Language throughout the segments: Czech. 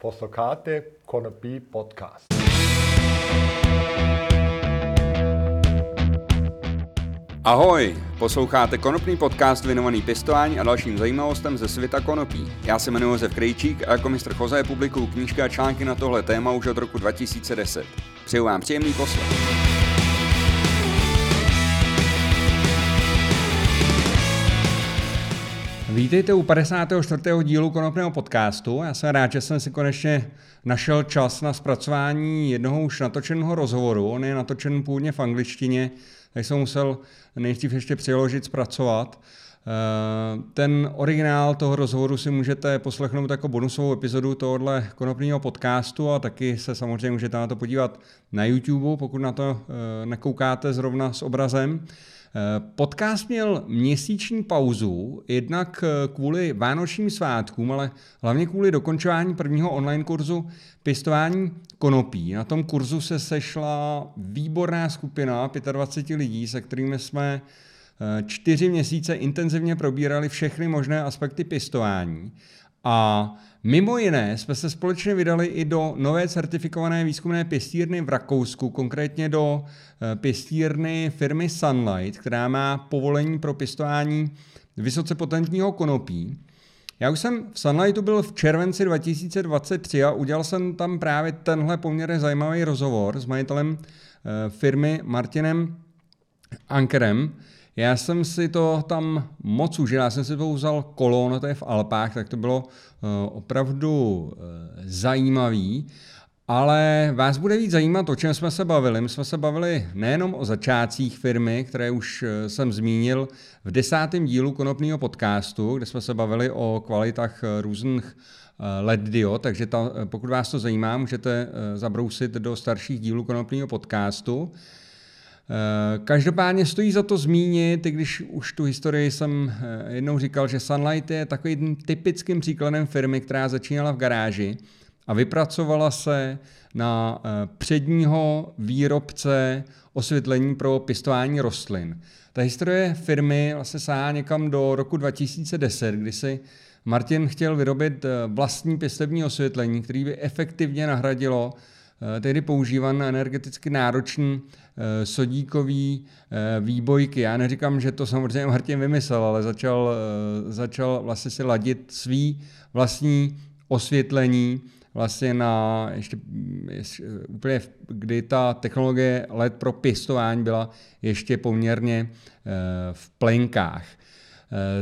Posloucháte Konopí podcast. Ahoj, posloucháte konopný podcast věnovaný pěstování a dalším zajímavostem ze světa konopí. Já se jmenuji Josef Krejčík a jako mistr Choze publikuju knížky a články na tohle téma už od roku 2010. Přeju vám příjemný poslech. Vítejte u 54. dílu konopného podcastu. Já jsem rád, že jsem si konečně našel čas na zpracování jednoho už natočeného rozhovoru. On je natočen původně v angličtině, tak jsem musel nejdřív ještě přeložit, zpracovat. Eh, ten originál toho rozhovoru si můžete poslechnout jako bonusovou epizodu tohohle konopného podcastu a taky se samozřejmě můžete na to podívat na YouTube, pokud na to eh, nekoukáte zrovna s obrazem. Podcast měl měsíční pauzu, jednak eh, kvůli vánočním svátkům, ale hlavně kvůli dokončování prvního online kurzu pěstování konopí. Na tom kurzu se sešla výborná skupina 25 lidí, se kterými jsme eh, čtyři měsíce intenzivně probírali všechny možné aspekty pěstování. A mimo jiné jsme se společně vydali i do nové certifikované výzkumné pěstírny v Rakousku, konkrétně do eh, pěstírny firmy Sunlight, která má povolení pro pěstování vysoce potentního konopí. Já už jsem v Sunlightu byl v červenci 2023 a udělal jsem tam právě tenhle poměrně zajímavý rozhovor s majitelem eh, firmy Martinem Ankerem, já jsem si to tam moc užil, já jsem si to vzal kolo, no to je v Alpách, tak to bylo uh, opravdu uh, zajímavý. Ale vás bude víc zajímat, o čem jsme se bavili. My jsme se bavili nejenom o začátcích firmy, které už eh, jsem zmínil v desátém dílu konopného podcastu, kde jsme se bavili o kvalitách různých LED diod, takže ta, pokud vás to zajímá, můžete zabrousit do starších dílů konopného podcastu. Eh, každopádně stojí za to zmínit, i když už tu historii jsem eh, jednou říkal, že Sunlight je takovým typickým příkladem firmy, která začínala v garáži a vypracovala se na eh, předního výrobce osvětlení pro pěstování rostlin. Ta historie firmy vlastně sahá někam do roku 2010, kdy si Martin chtěl vyrobit vlastní pěstební osvětlení, který by efektivně nahradilo tehdy používané energeticky náročný Eh, sodíkový eh, výbojky. Já neříkám, že to samozřejmě Martin vymyslel, ale začal, eh, začal vlastně si ladit svý vlastní osvětlení vlastně na ještě, ještě úplně, kdy ta technologie LED pro pěstování byla ještě poměrně v plenkách.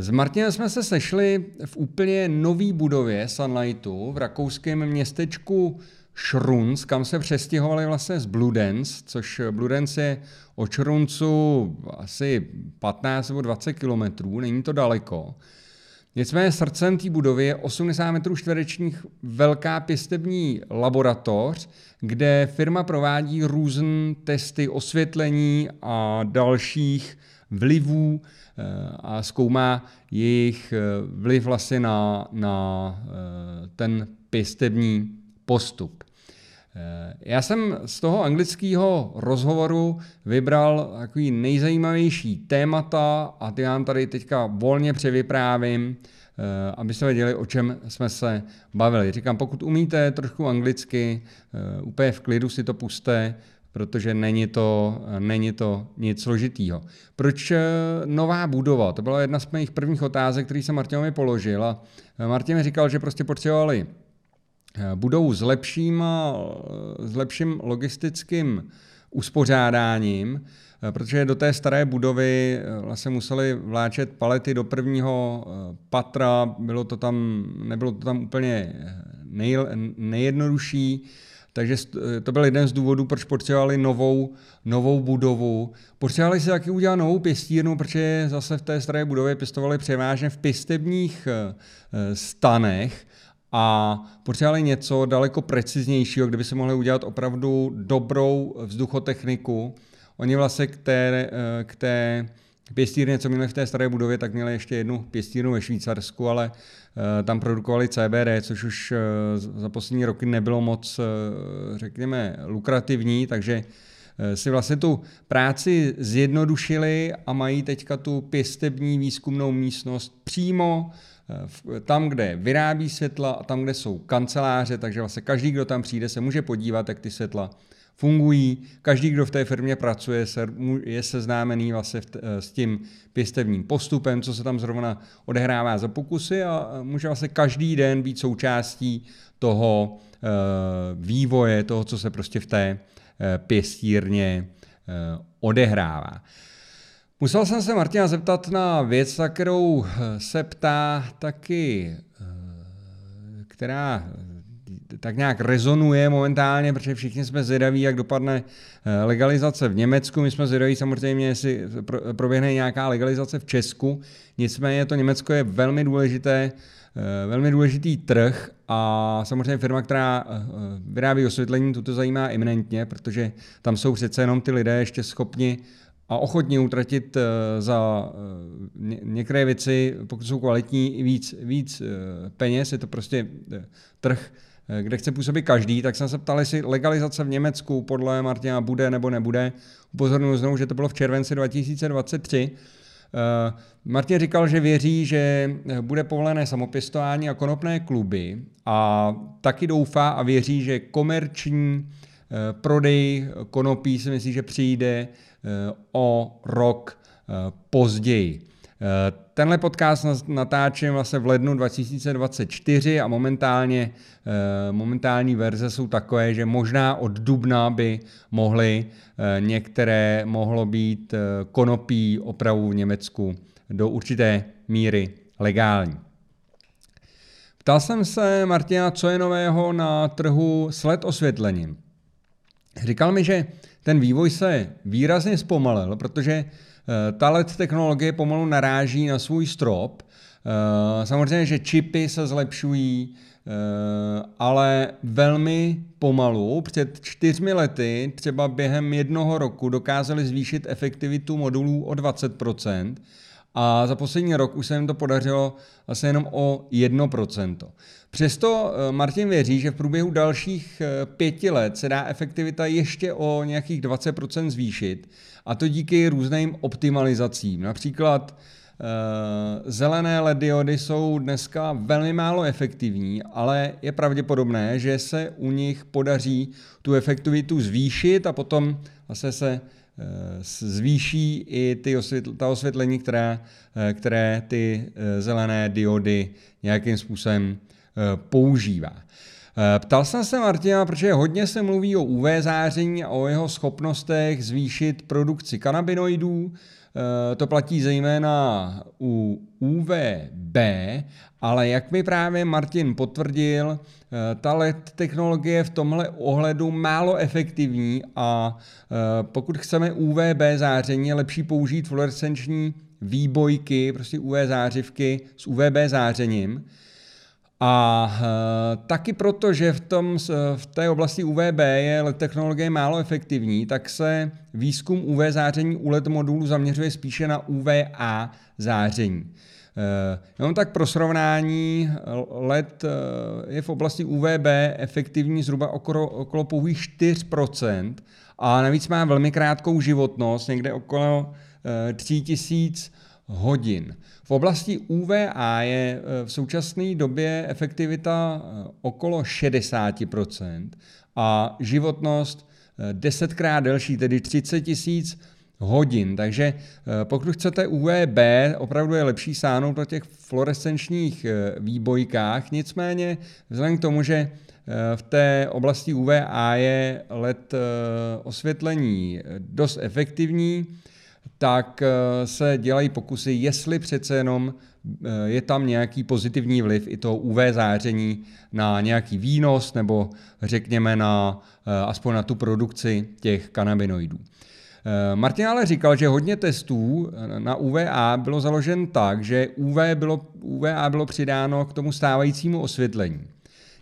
S Martinem jsme se sešli v úplně nový budově Sunlightu v rakouském městečku Šrunc, kam se přestěhovali vlastně z Bludenz, což Bludenz je od Šruncu asi 15 nebo 20 kilometrů, není to daleko. Nicméně srdcem té budovy je 80 metrů čtverečních velká pěstební laboratoř, kde firma provádí různé testy osvětlení a dalších vlivů eh, a zkoumá jejich eh, vliv vlastně na, na eh, ten pěstební postup. Eh, já jsem z toho anglického rozhovoru vybral takový nejzajímavější témata a ty vám tady teďka volně převyprávím, eh, aby se věděli, o čem jsme se bavili. Říkám, pokud umíte trošku anglicky, eh, úplně v klidu si to puste, protože není to, není to nic složitýho. Proč nová budova? To byla jedna z mých prvních otázek, který jsem Martinovi položil a Martin mi říkal, že prostě potřebovali budou s lepším, s lepším logistickým uspořádáním, eh, protože do té staré budovy eh, vlastně museli vláčet palety do prvního patra, bylo to tam, nebylo to tam úplně nej, nejjednodušší, takže to byl jeden z důvodů, proč potřebovali novou, novou budovu. Potřebovali si taky udělat novou pěstírnu, protože zase v té staré budově pěstovali převážně v pěstebních stanech, a potřebovali něco daleko preciznějšího, kde by se mohli udělat opravdu dobrou vzduchotechniku. Oni vlastně k té, eh, k té pěstírně, co měli v té staré budově, tak měli ještě jednu pěstírnu ve Švýcarsku, ale eh, tam produkovali CBD, což už eh, za poslední roky nebylo moc, řekněme, lukrativní, takže si vlastně tu práci zjednodušili a mají teďka tu pěstební výzkumnou místnost přímo tam, kde vyrábí světla a tam, kde jsou kanceláře, takže vlastně každý, kdo tam přijde, se může podívat, jak ty světla fungují. Každý, kdo v té firmě pracuje, je seznámený vlastně s tím pěstevním postupem, co se tam zrovna odehrává za pokusy a může vlastně každý den být součástí toho vývoje, toho, co se prostě v té pěstírně odehrává. Musel jsem se Martina zeptat na věc, na kterou eh, se ptá taky, eh, která eh, tak nějak rezonuje momentálně, protože všichni jsme zvědaví, jak dopadne legalizace v Německu. My jsme zvědaví samozřejmě, jestli proběhne nějaká legalizace v Česku. Nicméně to Německo je velmi důležité, velmi důležitý trh a samozřejmě firma, která vyrábí osvětlení, tuto zajímá eminentně, protože tam jsou přece jenom ty lidé ještě schopni a ochotně utratit eh, za eh, některé věci, pokud jsou kvalitní, víc, víc eh, peněz, je to prostě trh, kde chce působit každý, tak jsem se ptal, jestli legalizace v Německu podle Martina bude nebo nebude. Upozorňuji znovu, že to bylo v červenci 2023. Martin říkal, že věří, že bude povolené samopěstování a konopné kluby a taky doufá a věří, že komerční prodej konopí si myslí, že přijde o rok eh, později. Eh, tenhle podcast natáčím vlastně v lednu 2024 a momentálně, eh, momentální verze jsou takové, že možná od dubna by mohly některé mohlo být konopí opravu v Německu do určité míry legální. Ptal jsem se Martina, co je nového na trhu s LED osvětlením. Říkal mi, že ten vývoj se výrazně zpomalil, protože eh, ta LED technologie pomalu naráží na svůj strop. Eh, samozřejmě, že čipy se zlepšují, eh, ale velmi pomalu. Před čtyřmi lety, třeba během jednoho roku, dokázali zvýšit efektivitu modulů o 20%, a za poslední rok už se jim to podařilo asi jenom o 1%. Přesto eh, Martin věří, že v průběhu dalších eh, pěti let se dá efektivita ještě o nějakých 20% zvýšit, a to díky různým optimalizacím. Například Uh, zelené LED diody jsou dneska velmi málo efektivní, ale je pravděpodobné, že se u nich podaří tu efektivitu zvýšit a potom zase se Eh, zvýší i ty osvětl, ta osvětlení, které, eh, které ty eh, zelené diody nějakým způsobem používá. Ptal jsem se Martina, protože hodně se mluví o UV záření a o jeho schopnostech zvýšit produkci kanabinoidů. To platí zejména u UVB, ale jak mi právě Martin potvrdil, eh, ta LED technologie je v tomhle ohledu málo efektivní a eh, pokud chceme UVB záření, je lepší použít fluorescenční výbojky, prostě UV zářivky s UVB zářením. A e, taky proto, že v, tom, v té oblasti UVB je LED technologie málo efektivní, tak se výzkum UV záření u LED modulu zaměřuje spíše na UVA záření. Eh, jenom tak pro srovnání, LED eh, je v oblasti UVB efektivní zhruba okolo, okolo pouhých 4% a navíc má velmi krátkou životnost, někde okolo 3000 eh, hodin. V oblasti UVA je v současné době efektivita okolo 60% a životnost desetkrát delší, tedy 30 tisíc hodin. Takže eh, pokud chcete UVB, opravdu je lepší sáhnout do těch fluorescenčních eh, výbojkách, nicméně vzhledem k tomu, že eh, v té oblasti UVA je LED osvětlení dost efektivní, tak se dělají pokusy, jestli přece jenom je tam nějaký pozitivní vliv i toho UV záření na nějaký výnos nebo řekněme na, aspoň na tu produkci těch kanabinoidů. Eh, Martin ale říkal, že hodně testů na UVA bylo založen tak, že UV bylo, UVA bylo přidáno k tomu stávajícímu osvětlení.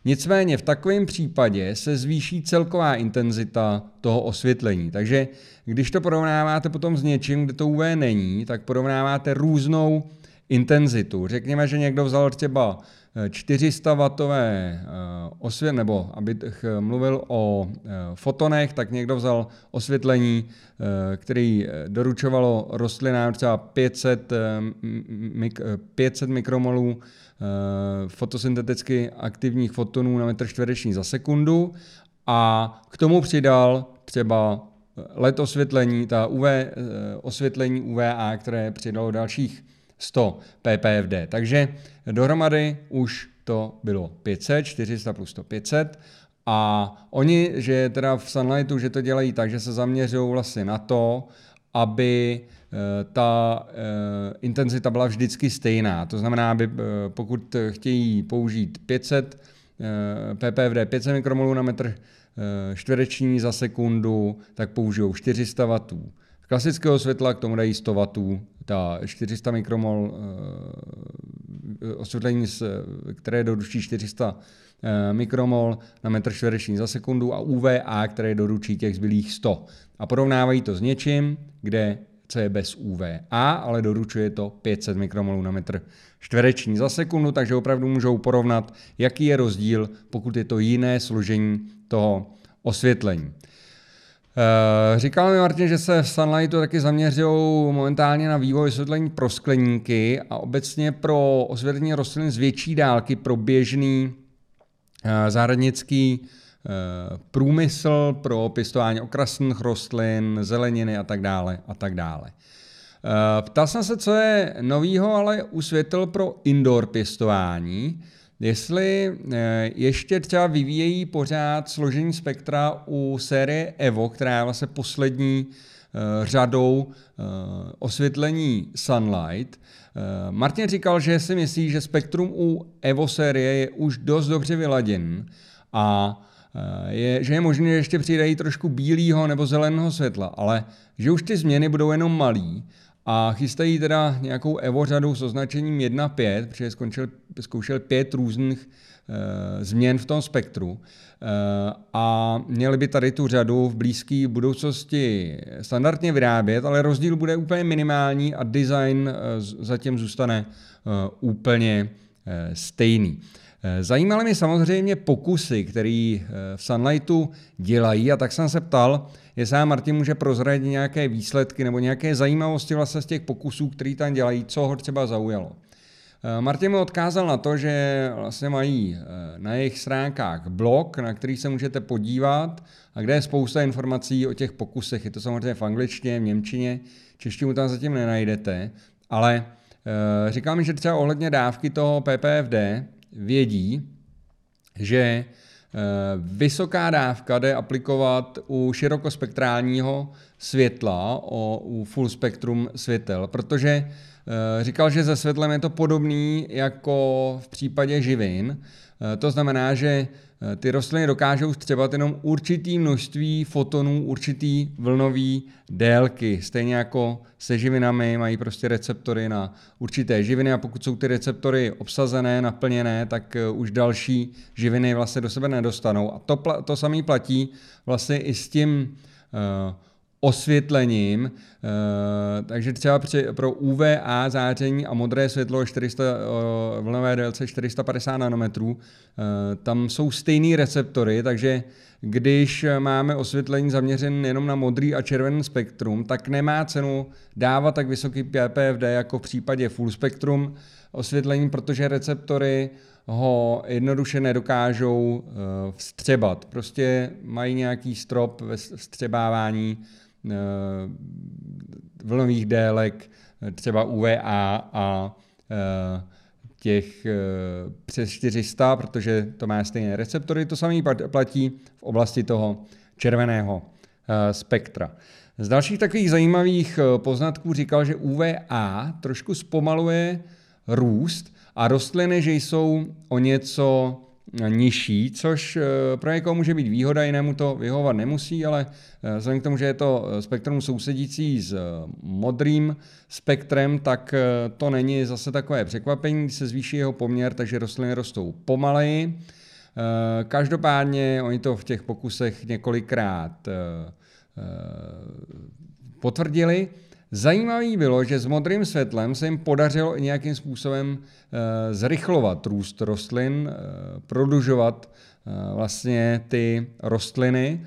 Nicméně v takovém případě se zvýší celková intenzita toho osvětlení. Takže když to porovnáváte potom s něčím, kde to UV není, tak porovnáváte různou intenzitu. Řekněme, že někdo vzal třeba 400 vatové osvět, nebo abych mluvil o fotonech, tak někdo vzal osvětlení, který doručovalo rostlinám třeba 500, 500 mikromolů fotosynteticky aktivních fotonů na metr čtvereční za sekundu a k tomu přidal třeba LED osvětlení, ta UV osvětlení UVA, které přidalo dalších 100 ppfd. Takže dohromady už to bylo 500, 400 plus 100, 500. A oni, že teda v Sunlightu, že to dělají tak, že se zaměřují vlastně na to, aby eh, ta eh, intenzita byla vždycky stejná. To znamená, aby eh, pokud chtějí použít 500 ppfd, 500 mikromolů na metr čtvereční za sekundu, tak použijou 400 W klasického světla, k tomu dají 100 W, ta 400 mikromol osvětlení, které doručí 400 uh, mikromol na metr čtvereční za sekundu a UVA, které doručí těch zbylých 100. A porovnávají to s něčím, kde co je bez UVA, ale doručuje to 500 mikromolů na metr čtvereční za sekundu, takže opravdu můžou porovnat, jaký je rozdíl, pokud je to jiné složení toho osvětlení. Eh, říkal mi Martin, že se v Sunlightu taky zaměřují momentálně na vývoj osvětlení pro skleníky a obecně pro osvětlení rostlin z větší dálky pro běžný eh, zahradnický průmysl, pro pěstování okrasných rostlin, zeleniny a tak dále a tak dále. Ptal jsem se, co je novýho, ale u světel pro indoor pěstování. Jestli eh, ještě třeba vyvíjejí pořád složení spektra u série Evo, která je vlastně poslední eh, řadou eh, osvětlení Sunlight. Martin říkal, že si myslí, že spektrum u Evo série je už dost dobře vyladěn a je, že je možné, že ještě přidají trošku bílého nebo zeleného světla, ale že už ty změny budou jenom malý a chystají teda nějakou Evo řadu s označením 1.5, protože skončil, zkoušel pět různých e, změn v tom spektru e, a měli by tady tu řadu v blízké budoucnosti standardně vyrábět, ale rozdíl bude úplně minimální a design e, zatím zůstane e, úplně e, stejný. Zajímaly mě samozřejmě pokusy, které v Sunlightu dělají a tak jsem se ptal, jestli Martin může prozradit nějaké výsledky nebo nějaké zajímavosti vlastně z těch pokusů, který tam dělají, co ho třeba zaujalo. Eh, Martin mi odkázal na to, že vlastně mají eh, na jejich stránkách blog, na který se můžete podívat a kde je spousta informací o těch pokusech. Je to samozřejmě v angličtině, v němčině, češtinu tam zatím nenajdete, ale eh, říkám mi, že třeba ohledně dávky toho PPFD vědí, že Eh, vysoká dávka jde aplikovat u širokospektrálního světla, u full spektrum světel, protože eh, říkal, že se světlem je to podobný jako v případě živin. Eh, to znamená, že ty rostliny dokážou střebat jenom určitý množství fotonů, určitý vlnový délky. Stejně jako se živinami mají prostě receptory na určité živiny a pokud jsou ty receptory obsazené, naplněné, tak eh, už další živiny vlastně do sebe nedostanou. A to, to samé platí vlastně i s tím uh, osvětlením, eh, takže třeba pro UVA záření a modré světlo 400, vlnové délce 450 nanometrů, eh, tam jsou stejné receptory, takže když máme osvětlení zaměřen jenom na modrý a červený spektrum, tak nemá cenu dávat tak vysoký PPFD jako v případě full spektrum osvětlení, protože receptory ho jednoduše nedokážou eh, vstřebat. Prostě mají nějaký strop ve vstřebávání Eh, vlnových délek, eh, třeba UVA a eh, těch přes 400, protože to má stejné receptory. To samé platí v oblasti toho červeného spektra. Z dalších takových zajímavých poznatků říkal, že UVA trošku zpomaluje růst a rostliny, že jsou o něco nižší, což eh, pro někoho může být výhoda, jinému to vyhovovat nemusí, ale eh, vzhledem k tomu, že je to eh, spektrum sousedící s modrým spektrem, tak to není zase takové překvapení, se zvýší jeho poměr, takže rostliny rostou pomaleji. Každopádně oni to v těch pokusech několikrát potvrdili Zajímavý bylo, že s modrým světlem se jim podařilo nějakým způsobem zrychlovat růst rostlin, prodlužovat vlastně ty rostliny.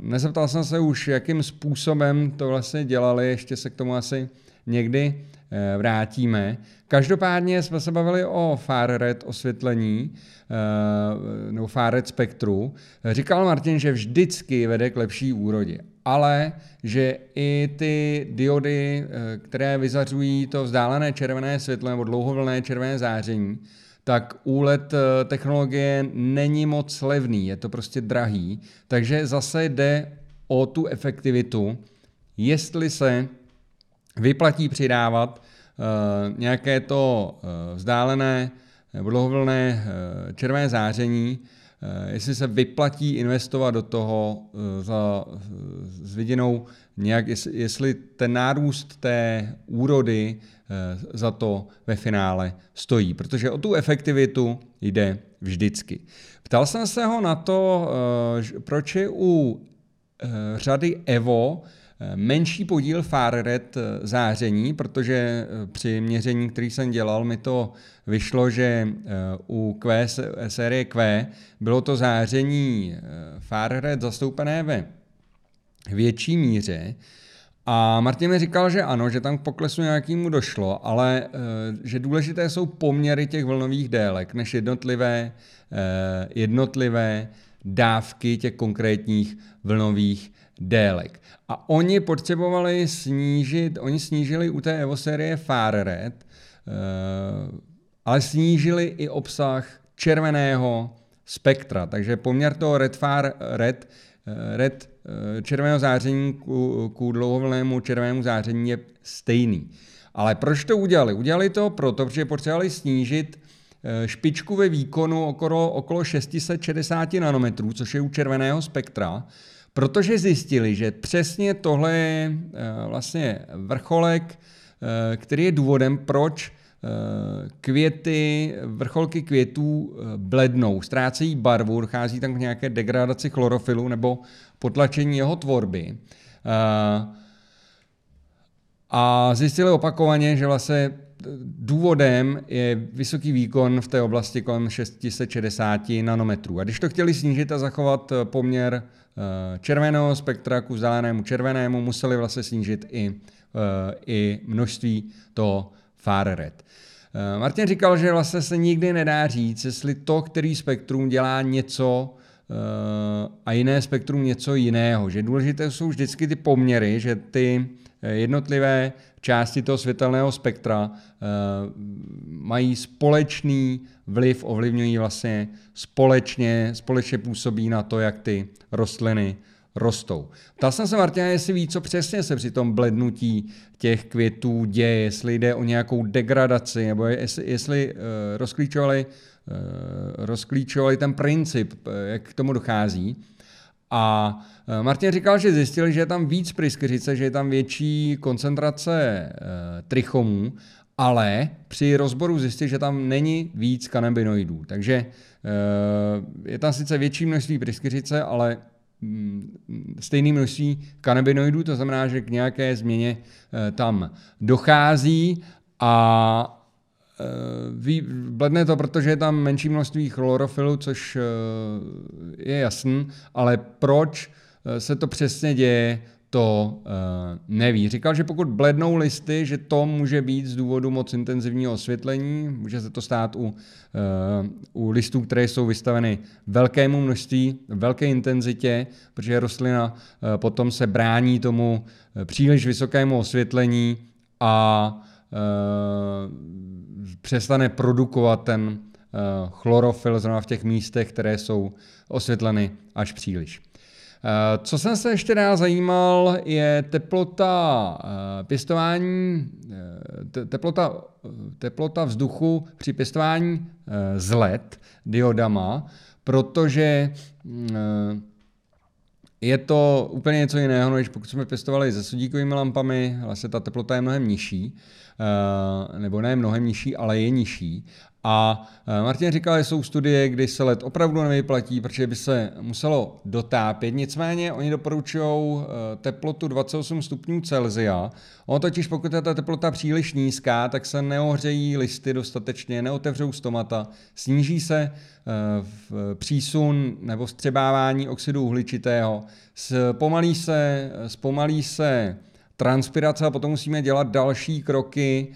Nezeptal jsem se už, jakým způsobem to vlastně dělali, ještě se k tomu asi někdy Eh, vrátíme. Každopádně jsme se bavili o far red osvětlení, eh, nebo far red spektru. Říkal Martin, že vždycky vede k lepší úrodě, ale že i ty diody, eh, které vyzařují to vzdálené červené světlo nebo dlouhovlné červené záření, tak úlet technologie není moc levný, je to prostě drahý, takže zase jde o tu efektivitu, jestli se vyplatí přidávat uh, nějaké to vzdálené nebo dlouhovlné uh, červené záření, jestli se vyplatí investovat do toho uh, za, s vidinou nějak, jestli, ten nárůst té úrody za to ve finále stojí, protože o tu efektivitu jde vždycky. Ptal jsem se ho na to, proč je u řady Evo menší podíl far red eh, záření, protože eh, při měření, který jsem dělal, mi to vyšlo, že eh, u Q, série Q bylo to záření far red zastoupené ve větší míře, a Martin mi říkal, že ano, že tam k poklesu nějakému došlo, ale že důležité jsou poměry těch vlnových délek, než jednotlivé, jednotlivé dávky těch konkrétních vlnových délek. A oni potřebovali snížit, oni snížili u té Evo série Far Red, eh, ale snížili i obsah červeného spektra. Takže poměr toho Red Far Red, eh, red eh, červeného záření ku, ku dlouhovlnému červenému záření je stejný. Ale proč to udělali? Udělali to proto, protože potřebovali snížit špičku ve výkonu okolo, okolo 660 nanometrů, což je u červeného spektra, protože zjistili, že přesně tohle je eh, vlastně vrcholek, eh, který je důvodem, proč eh, květy, vrcholky květů blednou, ztrácejí barvu, dochází tam k nějaké degradaci chlorofilu nebo potlačení jeho tvorby. A zjistili opakovaně, že vlastně důvodem je vysoký výkon v té oblasti kolem 660 nanometrů. A když to chtěli snížit a zachovat poměr červeného spektra ku zelenému červenému museli vlastně snížit i, eh, i množství toho far red. Eh, Martin říkal, že vlastně se nikdy nedá říct, jestli to, který spektrum dělá něco a jiné spektrum něco jiného. Že důležité jsou vždycky ty poměry, že ty jednotlivé části toho světelného spektra mají společný vliv, ovlivňují vlastně společně, společně působí na to, jak ty rostliny rostou. Ptal jsem se Martina, jestli ví, co přesně se při tom blednutí těch květů děje, jestli jde o nějakou degradaci, nebo jestli, jestli uh, rozklíčovali, uh, rozklíčovali ten princip, jak k tomu dochází. A Martin říkal, že zjistili, že je tam víc pryskyřice, že je tam větší koncentrace trichomů ale při rozboru zjistili, že tam není víc kanabinoidů. Takže eh, je tam sice větší množství pryskyřice, ale mm, stejné množství kanabinoidů, to znamená, že k nějaké změně eh, tam dochází a eh, bledne to, protože je tam menší množství chlorofilu, což je jasný, ale proč se to přesně děje, to neví. Říkal, že pokud blednou listy, že to může být z důvodu moc intenzivního osvětlení, může se to stát u, u listů, které jsou vystaveny velkému množství, velké intenzitě, protože rostlina potom se brání tomu příliš vysokému osvětlení a přestane produkovat ten uh, chlorofil zrovna v těch místech, které jsou osvětleny až příliš. Eh, co jsem se ještě dál zajímal, je teplota eh, pěstování, eh, teplota, teplota vzduchu při pěstování z LED diodama, protože je to úplně něco jiného, než pokud jsme pěstovali se sudíkovými lampami, vlastně ta teplota je mnohem nižší, nebo ne mnohem nižší, ale je nižší. A eh, Martin říkal, že jsou studie, kdy se let opravdu nevyplatí, protože by se muselo dotápět. Nicméně oni doporučují eh, teplotu 28 stupňů Celsia. Ono totiž, pokud je ta teplota příliš nízká, tak se neohřejí listy dostatečně, neotevřou stomata, sníží se eh, přísun nebo vstřebávání oxidu uhličitého, zpomalí se, zpomalí se transpirace a potom musíme dělat další kroky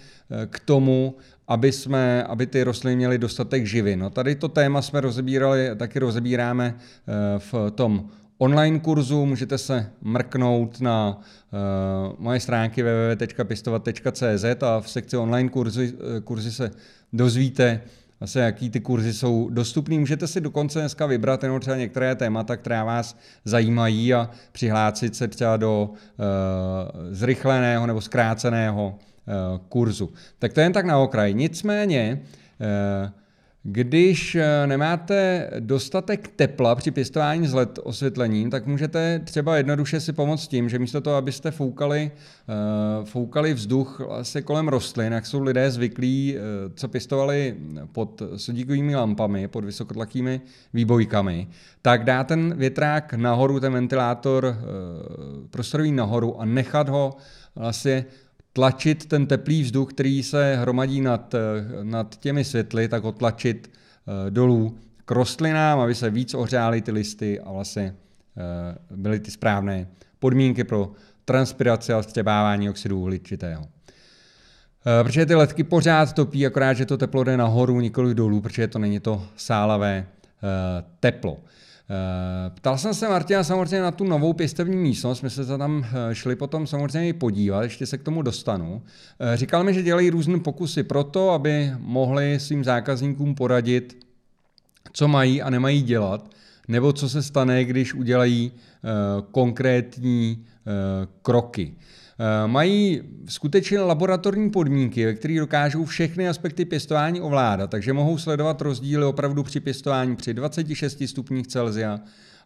k tomu, aby, jsme, aby ty rostliny měly dostatek živin. No tady to téma jsme rozebírali, taky rozebíráme eh, v tom online kurzu, můžete se mrknout na uh, moje stránky www.pistovat.cz a v sekci online kurzy, eh, kurzy se dozvíte, vlastně, jaký ty kurzy jsou dostupný. Můžete si dokonce dneska vybrat jenom třeba některé témata, která vás zajímají a přihlásit se třeba do uh, zrychleného nebo zkráceného Eh, kurzu. Tak to jen tak na okraj. Nicméně, eh, když eh, nemáte dostatek tepla při pěstování z LED osvětlením, tak můžete třeba jednoduše si pomoct tím, že místo toho, abyste foukali, foukali vzduch vlastně kolem rostlin, jak jsou lidé zvyklí, co pěstovali pod sodíkovými lampami, pod vysokotlakými výbojkami, tak dá ten větrák nahoru, ten ventilátor prostorový nahoru a nechat ho vlastně tlačit ten teplý vzduch, který se hromadí nad, eh, nad těmi světly, tak ho tlačit eh, dolů k rostlinám, aby se víc ohřály ty listy a vlastně eh, byly ty správné podmínky pro transpiraci a vstřebávání oxidu uhličitého. Protože ty letky pořád topí, akorát, že to teplo jde nahoru, nikoli dolů, protože to není to sálavé teplo. Eh, ptal jsem se Martina samozřejmě na tu novou pěstevní místnost, my se tam eh, šli potom samozřejmě podívat, ještě se k tomu dostanu. Eh, říkal mi, že dělají různé pokusy pro to, aby mohli svým zákazníkům poradit, co mají a nemají dělat, nebo co se stane, když udělají konkrétní kroky. Eh, mají skutečně laboratorní podmínky, ve kterých dokážou všechny aspekty pěstování ovládat, takže mohou sledovat rozdíly opravdu při pěstování při 26 stupních Celsia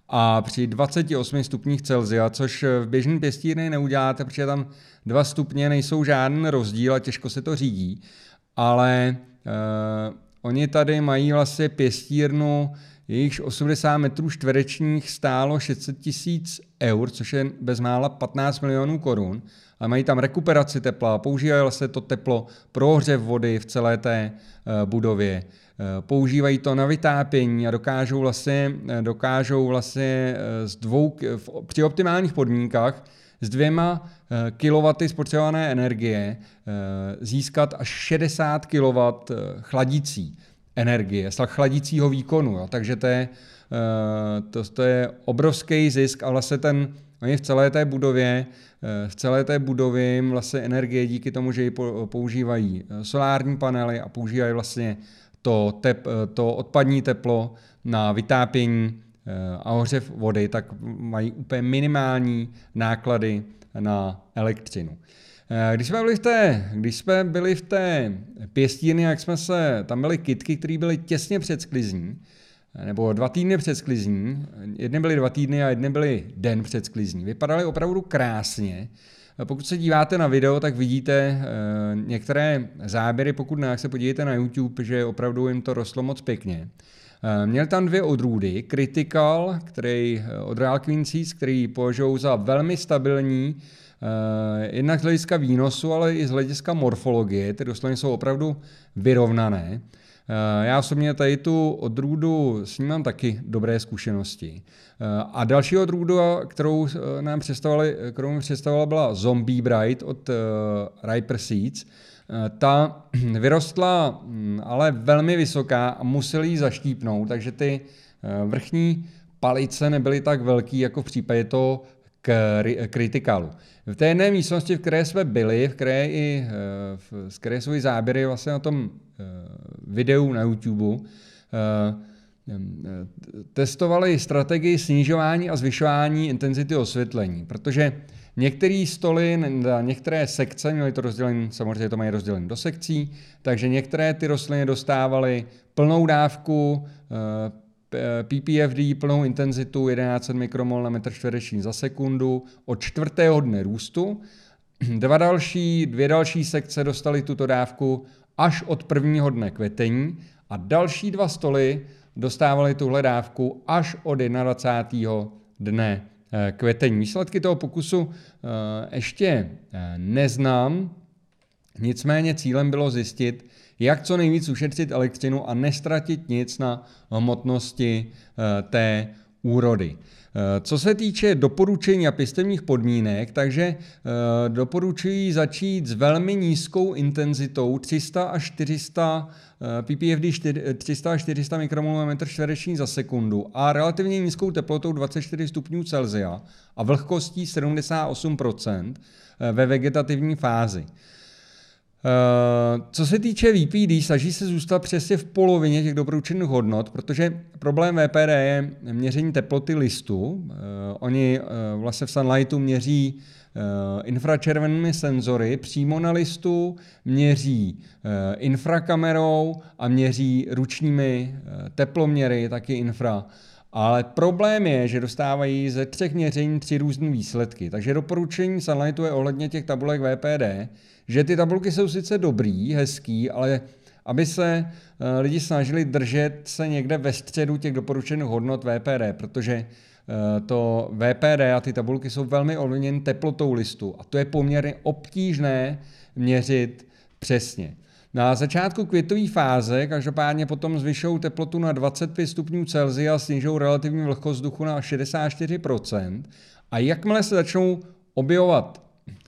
a při 28 stupních Celsia, což v běžném pěstírně neuděláte, protože tam 2 stupně nejsou žádný rozdíl a těžko se to řídí, ale uh, oni tady mají vlastně pěstírnu, jejichž 80 metrů čtverečních stálo 600 tisíc eur, což je bezmála 15 milionů korun, a mají tam rekuperaci tepla, používají vlastně to teplo pro ohřev vody v celé té eh, budově, eh, používají to na vytápění a dokážou vlastně, eh, dokážou vlastně z dvou, při optimálních podmínkách s dvěma kW spotřebované energie získat až 60 kW chladící energie, chladícího výkonu. Jo. Takže to je, to, to je obrovský zisk a vlastně ten, oni v celé té budově Eh, v celé té budově vlastně energie díky tomu, že ji používají eh, solární panely a používají vlastně to, tep, eh, to odpadní teplo na vytápění a ohřev vody, tak mají úplně minimální náklady na elektřinu. Když jsme byli v té, když jsme byli v té pěstírně, jak jsme se, tam byly kitky, které byly těsně před sklizní, nebo dva týdny před sklizní, jedny byly dva týdny a jedny byly den před sklizní. Vypadaly opravdu krásně. Pokud se díváte na video, tak vidíte eh, některé záběry, pokud ne, se podívejte na YouTube, že opravdu jim to rostlo moc pěkně. Eh, měl tam dvě odrůdy, Critical, který eh, od Real Seeds, který považují za velmi stabilní, jednak z hlediska výnosu, ale i z hlediska morfologie, ty rostliny jsou opravdu vyrovnané. Eh, já osobně tady tu odrůdu s ním mám taky dobré zkušenosti. Eh, a další odrůdu, kterou eh, nám představovali, kterou mi představovala, byla Zombie Bright od Riper Seeds. Ta vyrostla hm, ale velmi vysoká a museli ji zaštípnout, takže ty vrchní palice nebyly tak velký jako v případě toho kritikalu. V té jedné místnosti, v které jsme byli, v které, i, v které jsou i záběry vlastně na tom videu na YouTube, eh, testovali strategii snižování a zvyšování intenzity osvětlení, protože některé stoly, některé sekce, měly to rozdělené, samozřejmě to mají rozdělené do sekcí, takže některé ty rostliny dostávaly plnou dávku eh, PPFD, plnou intenzitu 1100 mikromol na metr čtvereční za sekundu od čtvrtého dne růstu. Dva další, dvě další sekce dostaly tuto dávku až od prvního dne kvetení a další dva stoly dostávali tuhle dávku až od 21. dne eh, kvetení. Výsledky toho pokusu eh, ještě eh, neznám, nicméně cílem bylo zjistit, jak co nejvíc ušetřit elektřinu a nestratit nic na hmotnosti té úrody. Eh, co se týče doporučení a pěstevních podmínek, takže eh, doporučuji začít s velmi nízkou intenzitou 300 až 400 ppfd 300 až 400 mikromolů na metr čtvereční za sekundu a relativně nízkou teplotou 24 stupňů Celsia a vlhkostí 78% eh, ve vegetativní fázi. Eh, co se týče VPD, snaží se zůstat přesně v polovině těch doporučených hodnot, protože problém VPD je měření teploty listu. Eh, oni eh, vlastně v Sunlightu měří infračervenými senzory přímo na listu, měří infrakamerou a měří ručními teploměry, taky infra. Ale problém je, že dostávají ze třech měření tři různé výsledky. Takže doporučení Sunlightu je ohledně těch tabulek VPD, že ty tabulky jsou sice dobrý, hezký, ale aby se eh, lidi snažili držet se někde ve středu těch doporučených hodnot VPD, protože eh, to VPD a ty tabulky jsou velmi ovlivněny teplotou listu a to je poměrně obtížné měřit přesně. Na začátku květové fáze každopádně potom zvyšou teplotu na 25 stupňů Celsia a snižou relativní vlhkost vzduchu na 64%. A jakmile se začnou objevovat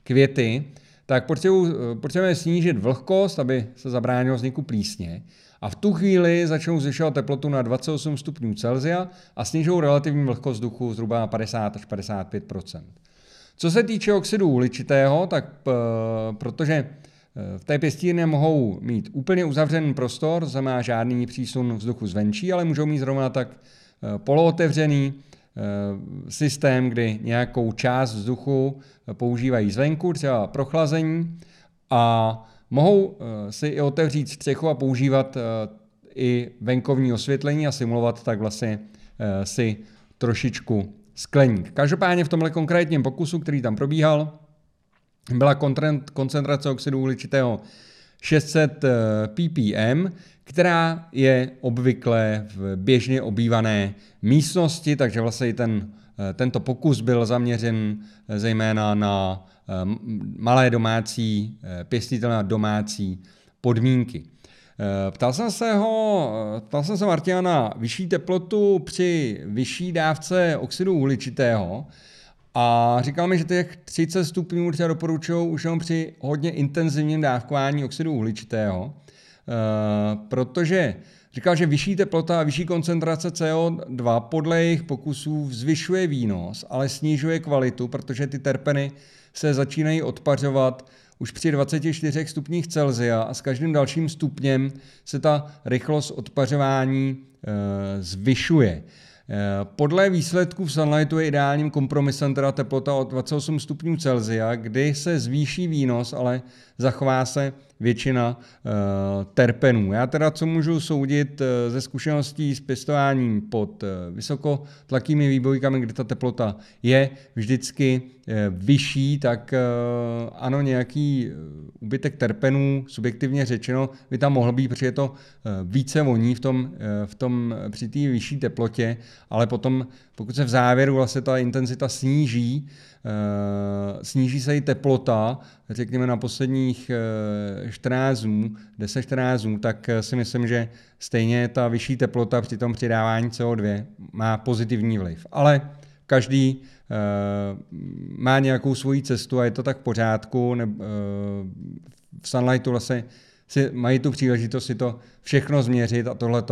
květy, tak potřebujeme snížit vlhkost, aby se zabránilo vzniku plísně. A v tu chvíli začnou zvyšovat teplotu na 28 stupňů Celsia a snižují relativní vlhkost vzduchu zhruba na 50 až 55% Co se týče oxidu uhličitého, tak protože eh, v té pěstírně mohou mít úplně uzavřený prostor, znamená žádný přísun vzduchu zvenčí, ale můžou mít zrovna tak eh, polootevřený Eh, systém, kdy nějakou část vzduchu používají zvenku, třeba prochlazení, a mohou eh, si i otevřít střechu a používat eh, i venkovní osvětlení a simulovat tak vlastně si trošičku skleník. Každopádně v tomhle konkrétním pokusu, který tam probíhal, byla koncentrace oxidu uhličitého 600 ppm, která je obvykle v běžně obývané místnosti, takže vlastně ten, eh, tento pokus byl zaměřen eh, zejména na eh, malé domácí, pěstitelné domácí podmínky. Ptal jsem se ho, ptal jsem se Martina na vyšší teplotu při vyšší dávce oxidu uhličitého a říkal mi, že těch 30 stupňů třeba doporučují už jenom při hodně intenzivním dávkování oxidu uhličitého. Eh, protože říkal, že vyšší teplota a vyšší koncentrace CO2 podle jejich pokusů zvyšuje výnos, ale snižuje kvalitu, protože ty terpeny se začínají odpařovat už při 24 stupních Celsia a s každým dalším stupněm se ta rychlost odpařování e, zvyšuje. Eh, podle výsledků v Sunlightu je ideálním kompromisem teda teplota od 28 stupňů Celsia, kdy se zvýší výnos, ale zachová se většina uh, terpenů. Já teda, co můžu soudit uh, ze zkušeností s pěstováním pod uh, vysokotlakými výbojkami, kde ta teplota je vždycky vyšší, tak ano, nějaký ubytek terpenů, subjektivně řečeno, by tam mohl být, protože je to více voní v tom, v tom při té vyšší teplotě, ale potom, pokud se v závěru vlastně ta intenzita sníží, Eh, sníží se i teplota, řekněme na posledních 14 eh, dnů, 10-14 dnů, tak eh, si myslím, že stejně ta vyšší teplota při tom přidávání CO2 má pozitivní vliv. Ale každý má nějakou svoji cestu a je to tak v pořádku. v Sunlightu vlastně si mají tu příležitost si to všechno změřit a tohle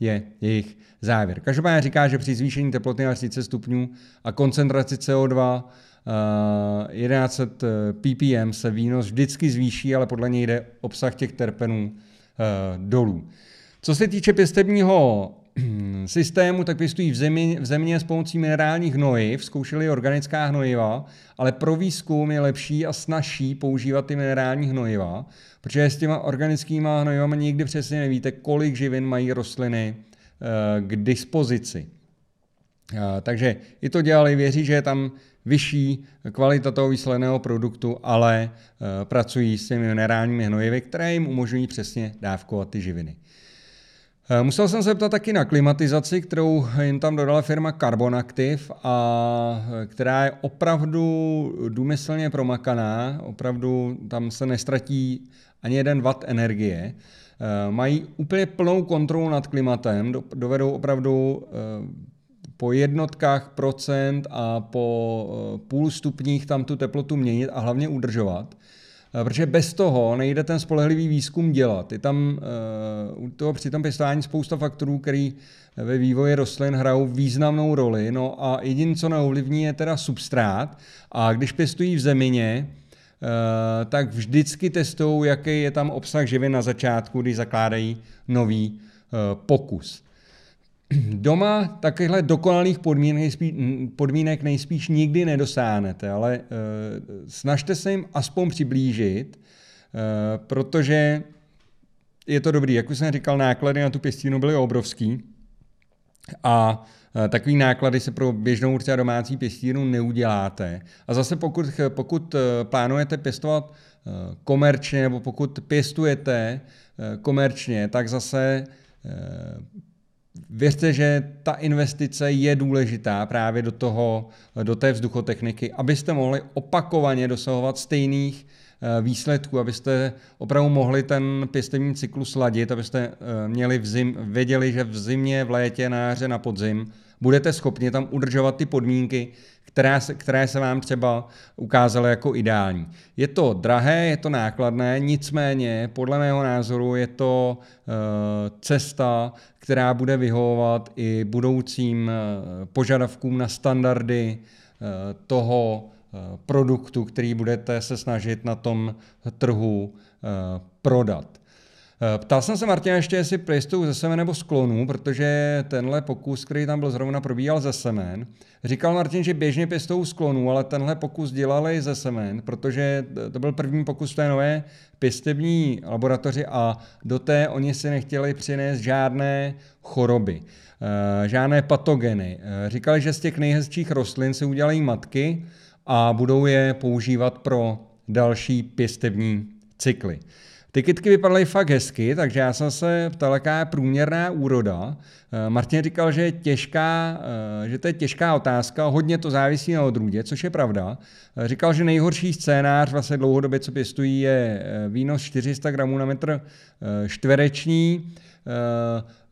je jejich závěr. Každopádně říká, že při zvýšení teploty na 30 stupňů a koncentraci CO2 1100 eh, ppm se výnos vždycky zvýší, ale podle něj jde obsah těch terpenů eh, dolů. Co se týče pěstebního systému, tak pěstují v, zemi, v země s pomocí minerálních hnojiv, zkoušeli organická hnojiva, ale pro výzkum je lepší a snažší používat ty minerální hnojiva, protože s těma organickými hnojivami nikdy přesně nevíte, kolik živin mají rostliny eh, k dispozici. Takže i to dělali, věří, že je tam vyšší kvalita toho výsledného produktu, ale pracují s těmi minerálními hnojivy, které jim umožňují přesně dávkovat ty živiny. Eh, musel jsem se ptat taky na klimatizaci, kterou jim tam dodala firma Carbon Active, a eh, která je opravdu důmyslně promakaná, opravdu tam se nestratí ani jeden watt energie. Eh, mají úplně plnou kontrolu nad klimatem, dovedou opravdu po jednotkách procent a po půl stupních tam tu teplotu měnit a hlavně udržovat. Eh, protože bez toho nejde ten spolehlivý výzkum dělat. Je tam uh, u toho při tom pěstování spousta faktorů, který ve vývoji rostlin hrajou významnou roli. No a jediné, co neovlivní, je teda substrát. A když pěstují v zemině, tak vždycky testují, jaký je tam obsah živin na začátku, když zakládají nový pokus. Doma takovýchhle dokonalých podmínek, podmínek nejspíš nikdy nedosáhnete, ale uh, snažte se jim aspoň přiblížit, uh, protože je to dobrý. Jak už jsem říkal, náklady na tu pěstinu byly obrovský a uh, takový náklady se pro běžnou třeba domácí pěstínu neuděláte. A zase pokud, pokud plánujete pěstovat komerčně, nebo pokud pěstujete komerčně, tak zase Věřte, že ta investice je důležitá právě do, toho, do té vzduchotechniky, abyste mohli opakovaně dosahovat stejných eh, výsledků, abyste opravdu mohli ten pěstevní cyklus sladit, abyste eh, měli v zim, věděli, že v zimě, v létě, na jaře, na podzim budete schopni tam udržovat ty podmínky, které se, které se vám třeba ukázaly jako ideální. Je to drahé, je to nákladné, nicméně podle mého názoru je to uh, cesta, která bude vyhovovat i budoucím uh, požadavkům na standardy uh, toho produktu, který budete se snažit na tom trhu prodat. Eh, ptal jsem se Martina ještě, jestli pěstují ze semen nebo sklonů, protože tenhle pokus, který tam byl zrovna, probíhal ze semen. Říkal Martin, že běžně pěstují sklonů, ale tenhle pokus dělali ze semen, protože to byl první pokus v té nové pěstební laboratoři a do té oni si nechtěli přinést žádné choroby, eh, žádné patogeny. Eh, říkali, že z těch nejhezčích rostlin se udělají matky a budou je používat pro další pěstební cykly. Ty kytky vypadaly fakt hezky, takže já jsem se ptal, jaká je průměrná úroda. Eh, Martin říkal, že, je těžká, eh, že to je těžká otázka, hodně to závisí na odrůdě, což je pravda. Eh, říkal, že nejhorší scénář vlastně dlouhodobě, co pěstují, je výnos 400 gramů na metr čtvereční.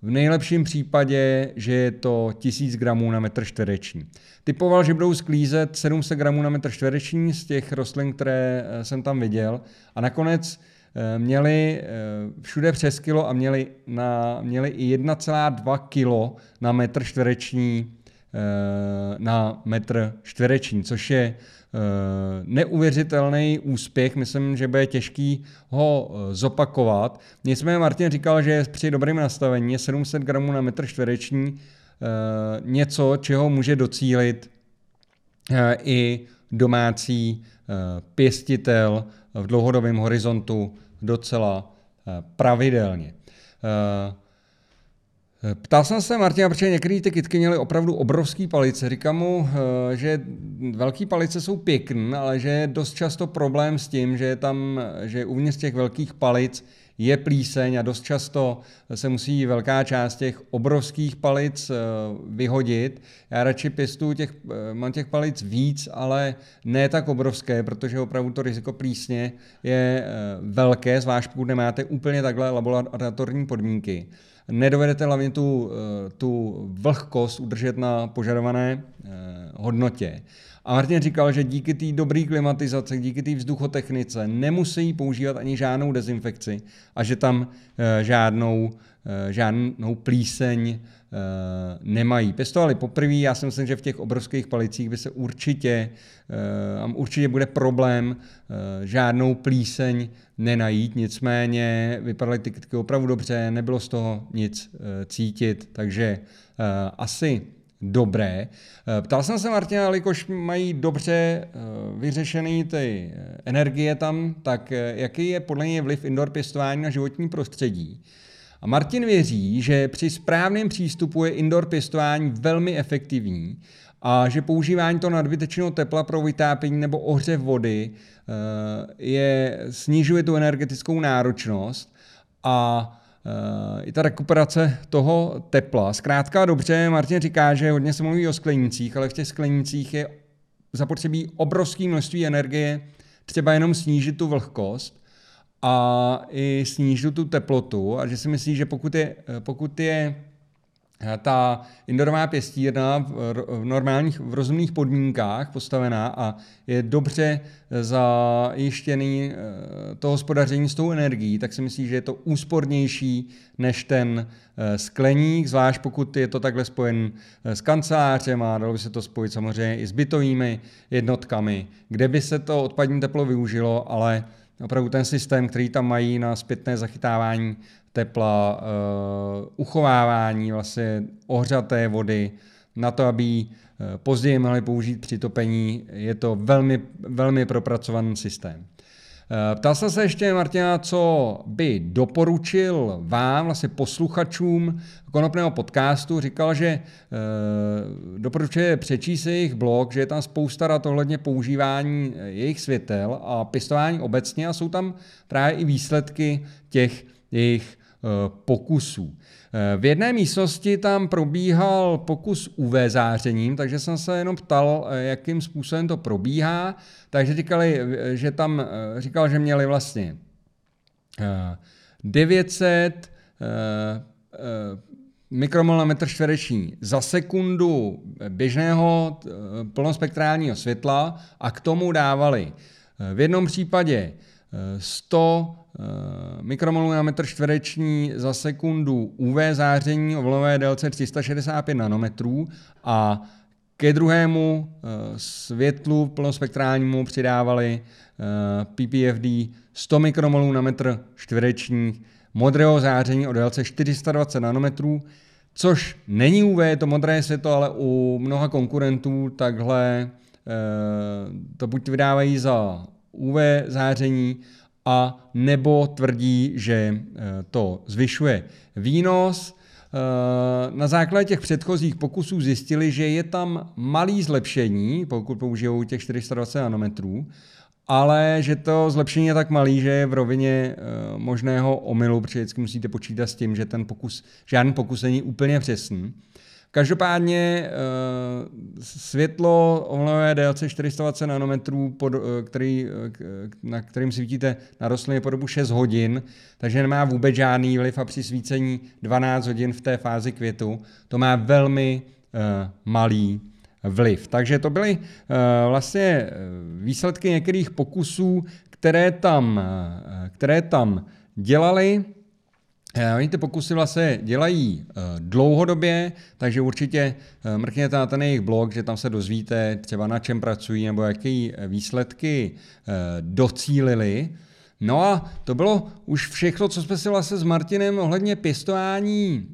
V nejlepším případě, že je to 1000 gramů na metr čtvereční. Typoval, že budou sklízet 700 gramů na metr čtvereční z těch rostlin, které jsem tam viděl. A nakonec měli eh, všude přes kilo a měli, na, měli i 1,2 kilo na metr čtvereční eh, na metr čtvereční, což je neuvěřitelný úspěch. Myslím, že bude těžký ho zopakovat. Nicméně Martin říkal, že při dobrém nastavení je 700 gramů na metr čtvereční něco, čeho může docílit i domácí pěstitel v dlouhodobém horizontu docela eh, pravidelně. Eh, ptal jsem se Martina, protože některé ty kytky měly opravdu obrovský palice. Říkám mu, eh, že velké palice jsou pěkné, ale že je dost často problém s tím, že je tam, že uvnitř těch velkých palic je plíseň a dost často se musí velká část těch obrovských palic eh, vyhodit. Já radši pěstuju těch, eh, mám těch palic víc, ale ne tak obrovské, protože opravdu to riziko plísně je eh, velké, zvlášť pokud nemáte úplně takhle laboratorní podmínky. Nedovedete hlavně tu, tu vlhkost udržet na požadované hodnotě. A Martin říkal, že díky té dobré klimatizaci, díky té vzduchotechnice nemusí používat ani žádnou dezinfekci a že tam uh, žádnou, uh, žádnou plíseň uh, nemají. Pestovali poprvé, já si myslím, že v těch obrovských palicích by se určitě, uh, určitě bude problém žádnou plíseň nenajít, nicméně vypadaly ty kytky opravdu dobře, nebylo z toho nic cítit, takže asi dobré. Eh, ptal jsem se Martina, jelikož mají dobře eh, vyřešené ty eh, energie tam, tak jaký je podle něj vliv indoor pěstování na životní prostředí? A Martin věří, že při správném přístupu je indoor pěstování velmi efektivní a že používání toho nadbytečného tepla pro vytápění nebo ohřev vody je, snižuje tu energetickou náročnost a i ta rekuperace toho tepla. Zkrátka dobře, Martin říká, že hodně se mluví o sklenících, ale v těch sklenících je zapotřebí obrovské množství energie, třeba jenom snížit tu vlhkost a i snížit tu teplotu a že si myslí, že pokud je, pokud je ta indorová pěstírna v normálních, v rozumných podmínkách postavená a je dobře zajištěný eh, to hospodaření s tou energií, tak si myslí, že je to úspornější než ten eh, skleník, zvlášť pokud je to takhle spojen eh, s kancelářem a dalo by se to spojit samozřejmě i s bytovými jednotkami, kde by se to odpadní teplo využilo, ale opravdu ten systém, který tam mají na zpětné zachytávání tepla, uh, uchovávání vlastně ohřaté vody na to, aby uh, později mohli použít při topení. Je to velmi, velmi propracovaný systém. Eh, ptal jsem se ještě, Martina, co by doporučil vám, vlastně posluchačům konopného podcastu. Říkal, že e, doporučuje přečíst jejich blog, že je tam spousta rad ohledně používání jejich světel a pěstování obecně a jsou tam právě i výsledky těch jejich Eh, pokusů. Eh, v jedné místnosti tam probíhal pokus UV zářením, takže jsem se jenom ptal, eh, jakým způsobem to probíhá. Takže říkali, že tam říkal, že měli vlastně 900 mikromol na metr čtvereční za sekundu běžného plnospektrálního světla a k tomu dávali v jednom případě 100 Eh, mikromolů na metr čtvereční za sekundu UV záření o vlnové délce 365 nanometrů a ke druhému eh, světlu plnospektrálnímu přidávali eh, PPFD 100 mikromolů na metr čtvereční modrého záření o délce 420 nanometrů, což není UV, je to modré světlo, ale u mnoha konkurentů takhle to buď vydávají za UV záření, a nebo tvrdí, že eh, to zvyšuje výnos. Eh, na základě těch předchozích pokusů zjistili, že je tam malý zlepšení, pokud použijou těch 420 nanometrů, ale že to zlepšení je tak malý, že je v rovině eh, možného omylu, protože vždycky musíte počítat s tím, že ten pokus, žádný pokus není úplně přesný. Každopádně eh, světlo o délce 420 nanometrů, eh, který, eh, na kterým svítíte na rostlině po dobu 6 hodin, takže nemá vůbec žádný vliv a při svícení 12 hodin v té fázi květu to má velmi malý vliv. Takže to byly vlastně výsledky některých pokusů, které tam, které tam dělali. Eh, oni ty pokusy vlastně dělají eh, dlouhodobě, takže určitě eh, mrkněte na ten jejich blog, že tam se dozvíte třeba na čem pracují nebo jaké výsledky docílili. No a to bylo už všechno, co jsme si vlastně s Martinem ohledně pěstování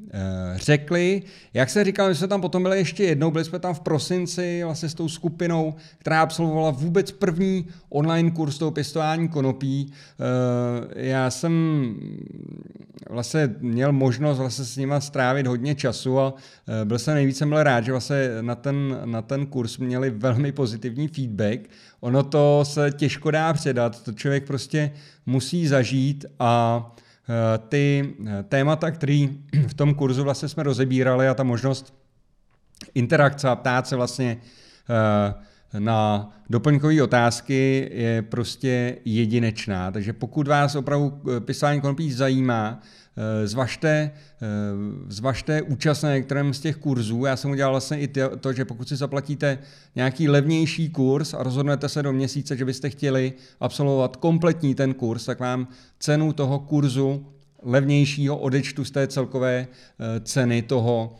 řekli. Jak se říkal, my jsme tam potom byli ještě jednou, byli jsme tam v prosinci vlastně s tou skupinou, která absolvovala vůbec první online kurz toho pěstování konopí. Já jsem vlastně měl možnost vlastně s nima strávit hodně času a e, byl jsem nejvíce byl rád, že vlastně na ten, na ten kurz měli velmi pozitivní feedback. Ono to se těžko dá předat, to člověk prostě musí zažít a e, ty e, témata, které v tom kurzu vlastně jsme rozebírali a ta možnost interakce a ptát se vlastně na doplňkové otázky je prostě jedinečná. Takže pokud vás opravdu pisání konopí zajímá, Eh, zvažte, eh, zvažte účast na některém z těch kurzů. Já jsem udělal vlastně i to, že pokud si zaplatíte nějaký levnější kurz a rozhodnete se do měsíce, že byste chtěli absolvovat kompletní ten kurz, tak vám cenu toho kurzu levnějšího odečtu z té celkové eh, ceny toho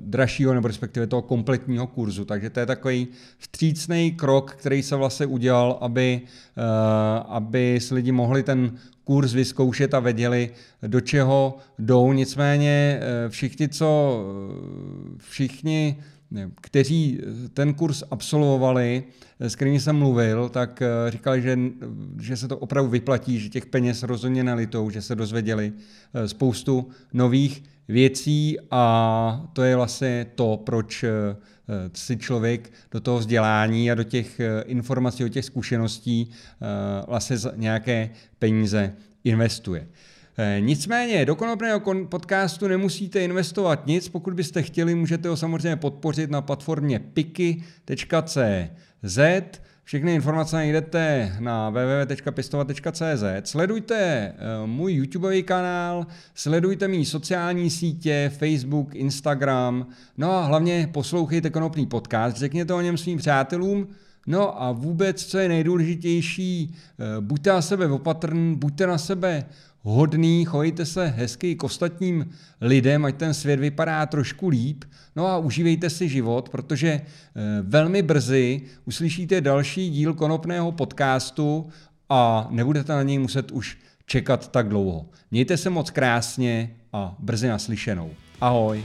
dražšího nebo respektive toho kompletního kurzu. Takže to je takový vstřícný krok, který se vlastně udělal, aby, aby si lidi mohli ten kurz vyzkoušet a věděli, do čeho jdou. Nicméně eh, všichni, co, všichni kteří ten kurz absolvovali, s kterými jsem mluvil, tak říkali, že, že se to opravdu vyplatí, že těch peněz rozhodně nelitou, že se dozvěděli spoustu nových věcí a to je vlastně to, proč si člověk do toho vzdělání a do těch informací, do těch zkušeností vlastně nějaké peníze investuje. Eh, nicméně do konopného podcastu nemusíte investovat nic, pokud byste chtěli, můžete ho samozřejmě podpořit na platformě piky.cz. Všechny informace najdete na www.pistovat.cz. Sledujte eh, můj YouTubeový kanál, sledujte mý sociální sítě, Facebook, Instagram, no a hlavně poslouchejte konopný podcast, řekněte o něm svým přátelům, No a vůbec, co je nejdůležitější, eh, buďte na sebe opatrný, buďte na sebe hodný, chovejte se hezky k ostatním lidem, ať ten svět vypadá trošku líp, no a užívejte si život, protože eh, velmi brzy uslyšíte další díl konopného podcastu a nebudete na něj muset už čekat tak dlouho. Mějte se moc krásně a brzy naslyšenou. Ahoj.